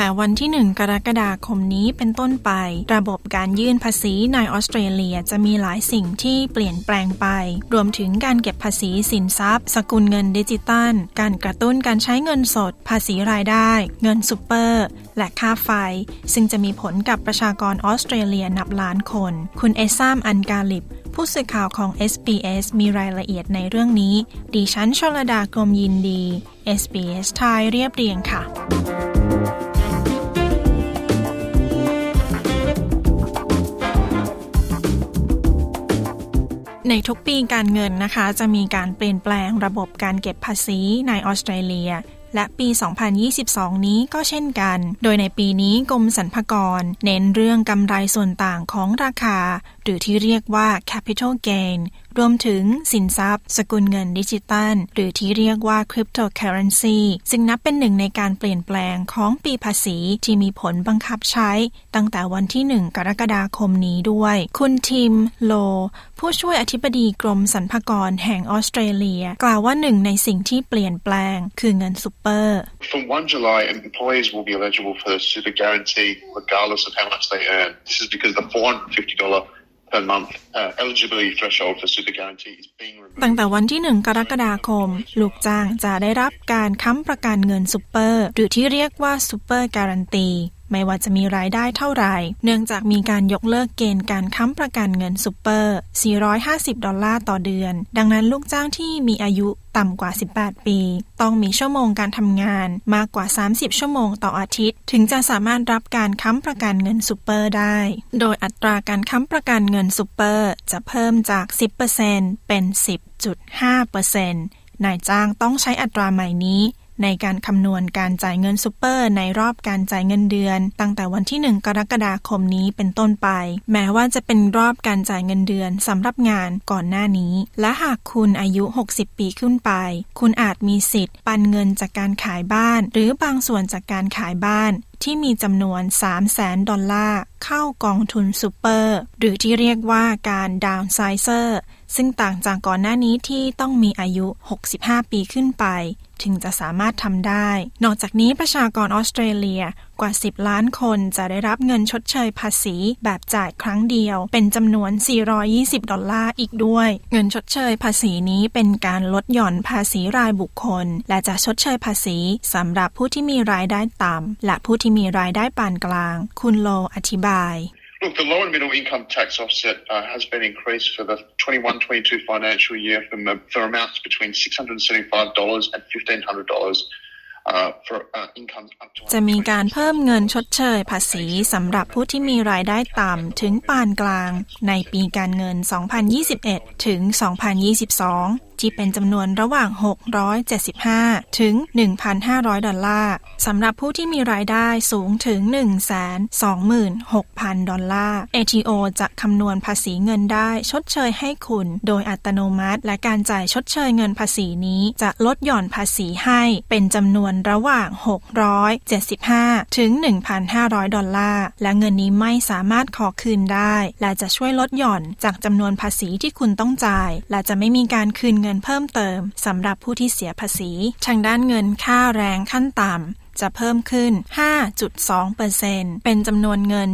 แต่วันที่ 1 กรกฎาคมนี้เป็นต้นไป ระบบการยื่นภาษีในออสเตรเลียจะมีหลายสิ่งที่เปลี่ยนแปลงไป รวมถึงการเก็บภาษีสินทรัพย์ สกุลเงินดิจิตัล การกระตุ้นการใช้เงินสด ภาษีรายได้ เงินซูเปอร์ และค่าไฟ ซึ่งจะมีผลกับประชากรออสเตรเลียนับล้านคน คุณเอซามอันกาลิบผู้สื่อข่าวของ SBS มีรายละเอียดในเรื่องนี้ ดิฉันชลดากรมยินดี SBS ไทยเรียบเรียงค่ะ ในทุกปีการเงินนะคะ จะมีการเปลี่ยนแปลงระบบการเก็บภาษีในออสเตรเลีย และปี 2022 นี้ก็เช่นกัน โดยในปีนี้กรมสรรพากร เน้นเรื่องกำไรส่วนต่างของราคา หรือที่เรียกว่า capital gain รวมถึงสินทรัพย์ สกุลเงินดิจิตัล หรือที่เรียกว่า cryptocurrency ซึ่งนับเป็นหนึ่งในการเปลี่ยนแปลงของปีภาษีที่มีผลบังคับใช้ ตั้งแต่วันที่ 1 กรกฎาคมนี้ด้วย คุณทิม โล ผู้ช่วยอธิบดีกรมสรรพากรแห่งออสเตรเลีย กล่าวว่าหนึ่งในสิ่งที่เปลี่ยนแปลงคือเงินซูเปอร์ From 1 July, employees will be eligible for the super guarantee regardless of how much they earn. This is because the $450 per month uh, eligibility threshold for super guarantee is being removed. ตั้งแต่วันที่ 1 กรกฎาคม ลูกจ้างจะได้รับการค้ำประกันเงินซูเปอร์ หรือที่เรียกว่า super guarantee ไม่ว่าจะมีรายได้เท่าไหร่ เนื่องจากมีการยกเลิกเกณฑ์การค้ำประกันเงินซูเปอร์ 450 ดอลลาร์ต่อเดือน ดังนั้นลูกจ้างที่มีอายุต่ำกว่า 18 ปี ต้องมีชั่วโมงการทำงานมากกว่า 30 ชั่วโมงต่ออาทิตย์ ถึงจะสามารถรับการค้ำประกันเงินซูเปอร์ได้ โดยอัตราการค้ำประกันเงินซูเปอร์จะเพิ่มจาก 10%เป็น 10.5%นายจ้างต้องใช้อัตราใหม่นี้ ในการคำนวณการจ่ายเงินซูเปอร์ ในรอบการจ่ายเงินเดือน ตั้งแต่วันที่ 1 กรกฎาคมนี้เป็นต้นไป แม้ว่าจะเป็นรอบการจ่ายเงินเดือนสำหรับงานก่อนหน้านี้ และหากคุณอายุ 60 ปีขึ้นไป คุณอาจมีสิทธิ์ปันเงินจากการขายบ้าน หรือบางส่วนจากการขายบ้านที่มีจำนวน 3 0 0แสนดอลลาร์ เข้ากองทุนซูเปอร์ หรือที่เรียกว่าการ downsizer ซึ่งต่างจากก่อนหน้านี้ที่ต้องมีอายุ 65 ปีขึ้นไป ถึงจะสามารถทำได้ นอกจากนี้ประชากรออสเตรเลียกว่า 10 ล้านคนจะได้รับเงินชดเชยภาษีแบบจ่ายครั้งเดียว เป็นจำนวน 420 ดอลลาร์อีกด้วย เงินชดเชยภาษีนี้เป็นการลดหย่อนภาษีรายบุคคล และจะชดเชยภาษีสำหรับผู้ที่มีรายได้ต่ำและผู้ที่มีรายได้ปานกลาง คุณโลอธิบาย Look, the low and middle income tax offset uh, has been increased for the 21-22 financial year from, uh, for amounts between $675 and $1,500. จะมีการเพิ่มเงินชดเชยภาษีสำหรับผู้ที่มีรายได้ต่ำถึงปานกลาง ในปีการเงิน 2021 ถึง 2022 ที่เป็นจำนวนระหว่าง 675 ถึง 1,500 ดอลลาร์สำหรับผู้ที่มีรายได้สูงถึง 126,000 ดอลลาร์ ATO จะคำนวณภาษีเงินได้ชดเชยให้คุณ โดยอัตโนมัติ และการจ่ายชดเชยเงินภาษีนี้จะลดหย่อนภาษีให้เป็นจำนวนระหว่าง 675 ถึง 1,500 ดอลลาร์ และเงินนี้ไม่สามารถขอคืนได้ และจะช่วยลดหย่อนจากจำนวนภาษีที่คุณต้องจ่าย และจะไม่มีการคืนเงินเพิ่มเติมสำหรับผู้ที่เสียภาษี ทางด้านเงินค่าแรงขั้นต่ำจะเพิ่มขึ้น 5.2%เป็นจำนวนเงิน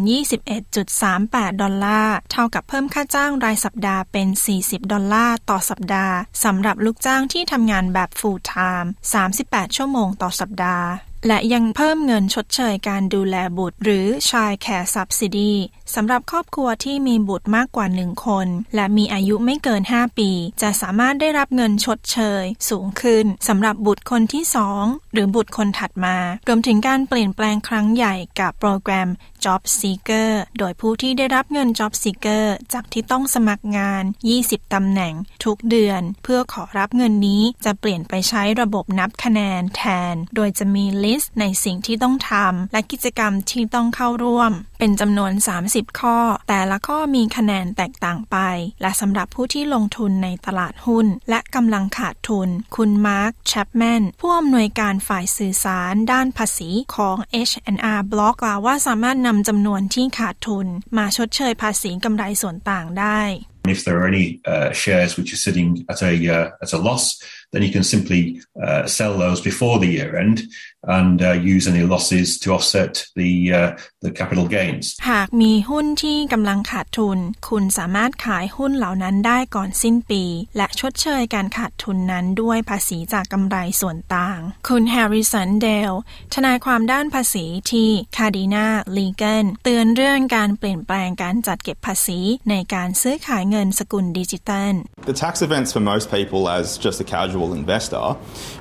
21.38 ดอลลาร์ เท่ากับเพิ่มค่าจ้างรายสัปดาห์เป็น 40 ดอลลาร์ต่อสัปดาห์ สำหรับลูกจ้างที่ทำงานแบบ full time 38 ชั่วโมงต่อสัปดาห์ และยังเพิ่มเงินชดเชยการดูแลบุตร หรือชายแคร์ซับซิดีสำหรับครอบครัวที่มีบุตรมากกว่าหนึ่งคน และมีอายุไม่เกิน 5 ปี จะสามารถได้รับเงินชดเชย สูงขึ้นสำหรับบุตรคนที่สองหรือบุตรคนถัดมา รวมถึงการเปลี่ยนแปลงครั้งใหญ่กับโปรแกรม Job Seeker โดยผู้ที่ได้รับเงิน Job Seeker จากที่ต้องสมัครงาน 20 ตำแหน่งทุกเดือน เพื่อขอรับเงินนี้จะเปลี่ยนไปใช้ระบบนับคะแนนแทน โดยจะมีลิสต์ในสิ่งที่ต้องทำและกิจกรรมที่ต้องเข้าร่วม เป็นจำนวน 30 ข้อ แต่ละข้อมีคะแนนแตกต่างไป และสำหรับผู้ที่ลงทุนในตลาดหุ้น และกำลังขาดทุน คุณมาร์คแชปแมนผู้อำนวยการฝ่ายสื่อสารด้านภาษีของ H&R Block กล่าวว่าสามารถนำำจำนวนที่ขาดทุนมาชดเชยภาษีกำไรส่วนต่างได้ If there are any uh, shares which are sitting at a uh, at a loss, then you can simply uh, sell those before the year end and uh, use any losses to offset the uh, the capital gains. หากมีหุ้นที่กำลังขาดทุน คุณสามารถขายหุ้นเหล่านั้นได้ก่อนสิ้นปี และชดเชยการขาดทุนนั้นด้วยภาษีจากกำไรส่วนต่าง คุณแฮร์ริสันเดลทนายความด้านภาษีที่คาดีนาลีเกนเตือนเรื่องการเปลี่ยนแปลงการจัดเก็บภาษีในการซื้อขายเงินสกุลดิจิตัล The tax events for most people as just a casual investor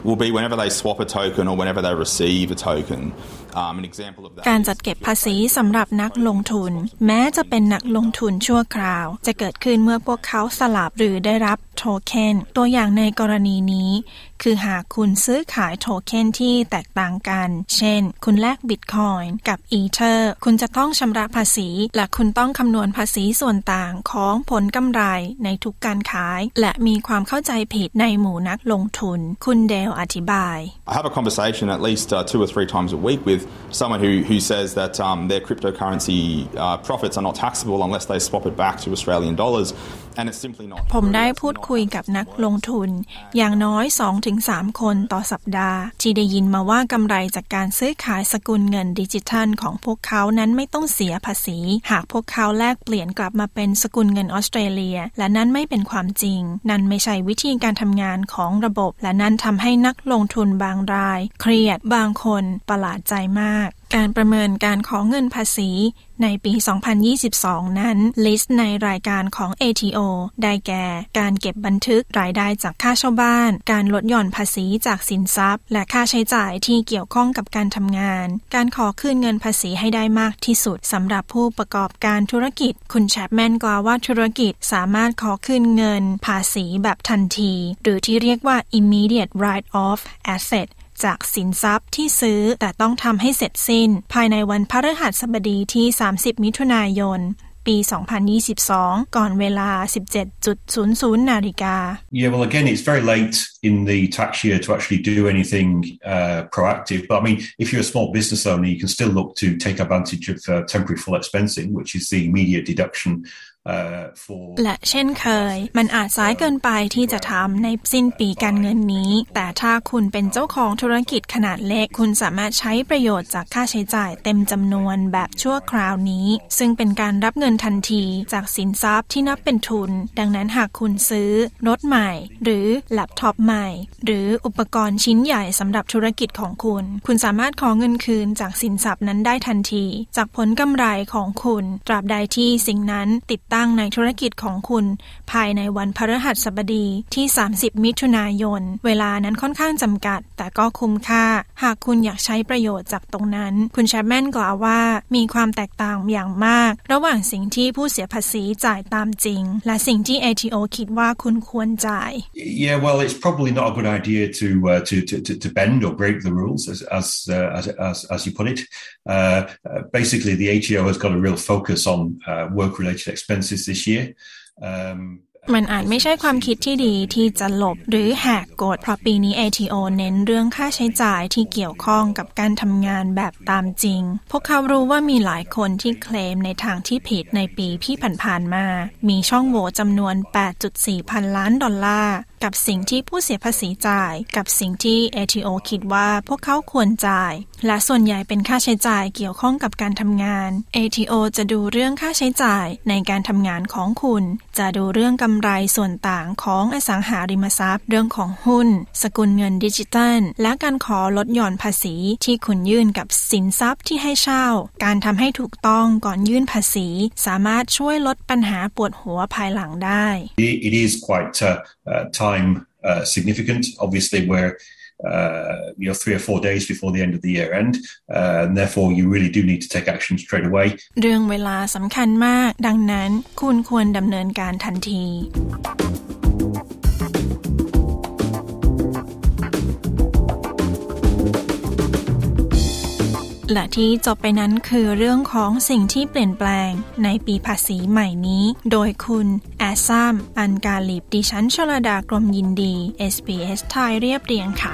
will be whenever they swap a token or whenever they receive a token. Um, an example of that การจัดเก็บภาษีสำหรับนักลงทุน แม้จะเป็นนักลงทุนชั่วคราว จะเกิดขึ้นเมื่อพวกเขาสลับหรือได้รับโทเค็นตัวอย่างในกรณีนี้ คือหากคุณซื้อขายโทเค็นที่แตกต่างกัน เช่น คุณแลกบิตคอยน์กับอีเทอร์คุณจะต้องชำระภาษี และคุณต้องคำนวณภาษีส่วนต่างของผลกำไรในทุกการขาย และมีความเข้าใจผิดในหมู่นักลงทุน คุณเดลอธิบาย I have a conversation at least uh, two or three times a week with someone who, who says that um, their cryptocurrency uh, profits are not taxable unless they swap it back to Australian dollars. ผมได้พูดคุยกับนักลงทุน อย่างน้อย 2-3 คนต่อสัปดาห์ ที่ได้ยินมาว่ากำไรจากการซื้อขายสกุลเงินดิจิทัลของพวกเขานั้นไม่ต้องเสียภาษี หากพวกเขาแลกเปลี่ยนกลับมาเป็นสกุลเงินออสเตรเลีย และนั่นไม่เป็นความจริง นั่นไม่ใช่วิธีการทำงานของระบบ และนั่นทำให้นักลงทุนบางราย เครียดบางคนประหลาดใจมาก การประเมินการขอเงินภาษีในปี 2022 นั้น ลิสต์ในรายการของ ATO ได้แก่ การเก็บบันทึกรายได้จากค่าเช่าบ้าน การลดหย่อนภาษีจากสินทรัพย์ และค่าใช้จ่ายที่เกี่ยวข้องกับการทำงาน การขอคืนเงินภาษีให้ได้มากที่สุดสำหรับผู้ประกอบการธุรกิจ คุณแชปแมนกล่าวว่าธุรกิจสามารถขอคืนเงิน ภาษีแบบทันที หรือที่เรียกว่า immediate write off asset จากสินทรัพย์ที่ซื้อแต่ต้องทำให้เสร็จสิ้น ภายในวันพฤหัสบดีที่ 30 มิถุนายนปี 2022 ก่อนเวลา 17.00 นาฬิกา Yeah, well, again, it's very late in the tax year to actually do anything uh, proactive. But I mean, if you're a small business owner, you can still look to take advantage of uh, temporary full expensing, which is the immediate deduction และเช่นเคย มันอาจสายเกินไปที่จะทำในสิ้นปีการเงินนี้ แต่ถ้าคุณเป็นเจ้าของธุรกิจขนาดเล็ก คุณสามารถใช้ประโยชน์จากค่าใช้จ่ายเต็มจำนวนแบบชั่วคราวนี้ ซึ่งเป็นการรับเงินทันทีจากสินทรัพย์ที่นับเป็นทุน ดังนั้นหากคุณซื้อ รถใหม่ หรือแล็ปท็อปใหม่ หรืออุปกรณ์ชิ้นใหญ่สำหรับธุรกิจของคุณ คุณสามารถขอเงินคืนจากสินทรัพย์นั้นได้ทันที จากผลกำไรของคุณ ตราบใดที่สิ่งนั้นติดตั้งในธุรกิจของคุณ ภายในวันพฤหัสบดีที่ 30 มิถุนายน เวลานั้นค่อนข้างจำกัด แต่ก็คุ้มค่า หากคุณอยากใช้ประโยชน์จากตรงนั้น คุณแชปแมนกล่าวว่า มีความแตกต่างอย่างมาก ระหว่างสิ่งที่ผู้เสียภาษีจ่ายตามจริง และสิ่งที่ ATO คิดว่าคุณควรจ่าย Yeah, well, it's probably not a good idea to uh, to, to to to bend or break the rules, as as uh, as, as as you put it. Uh, basically, the ATO has got a real focus on uh, work-related expenses มันอาจไม่ใช่ความคิดที่ดีที่จะหลบหรือแหกกฎเพราะปีนี้ ATO เน้นเรื่องค่าใช้จ่ายที่เกี่ยวข้องกับการทำงานแบบตามจริง พวกเขารู้ว่ามีหลายคนที่เคลมในทางที่ผิดในปีที่ผ่านๆมา มีช่องโหว่จำนวน 8.4 พันล้านดอลลาร์ กับสิ่งที่ผู้เสียภาษีจ่าย กับสิ่งที่ ATO คิดว่าพวกเขาควรจ่าย และส่วนใหญ่เป็นค่าใช้จ่ายเกี่ยวข้องกับการทำงาน ATO จะดูเรื่องค่าใช้จ่ายในการทำงานของคุณ จะดูเรื่องกำไรส่วนต่างของอสังหาริมทรัพย์ เรื่องของหุ้น สกุลเงินดิจิตัล และการขอลดหย่อนภาษีที่คุณยื่นกับสินทรัพย์ที่ให้เช่า การทำให้ถูกต้องก่อนยื่นภาษี สามารถช่วยลดปัญหาปวดหัวภายหลังได้ it is quite uh, uh, time uh, significant. Obviously, we're uh, you know three or four days before the end of the year end, uh, and therefore you really do need to take action straight away. เรื่องเวลาสำคัญมาก ดังนั้นคุณควรดำเนินการทันที ท และที่จบไปนั้นคือเรื่องของสิ่งที่เปลี่ยนแปลงในปีภาษีใหม่นี้ โดยคุณแอซัมอันกาลิบดิฉันชลดากรมยินดี SBS ไทยเรียบเรียงค่ะ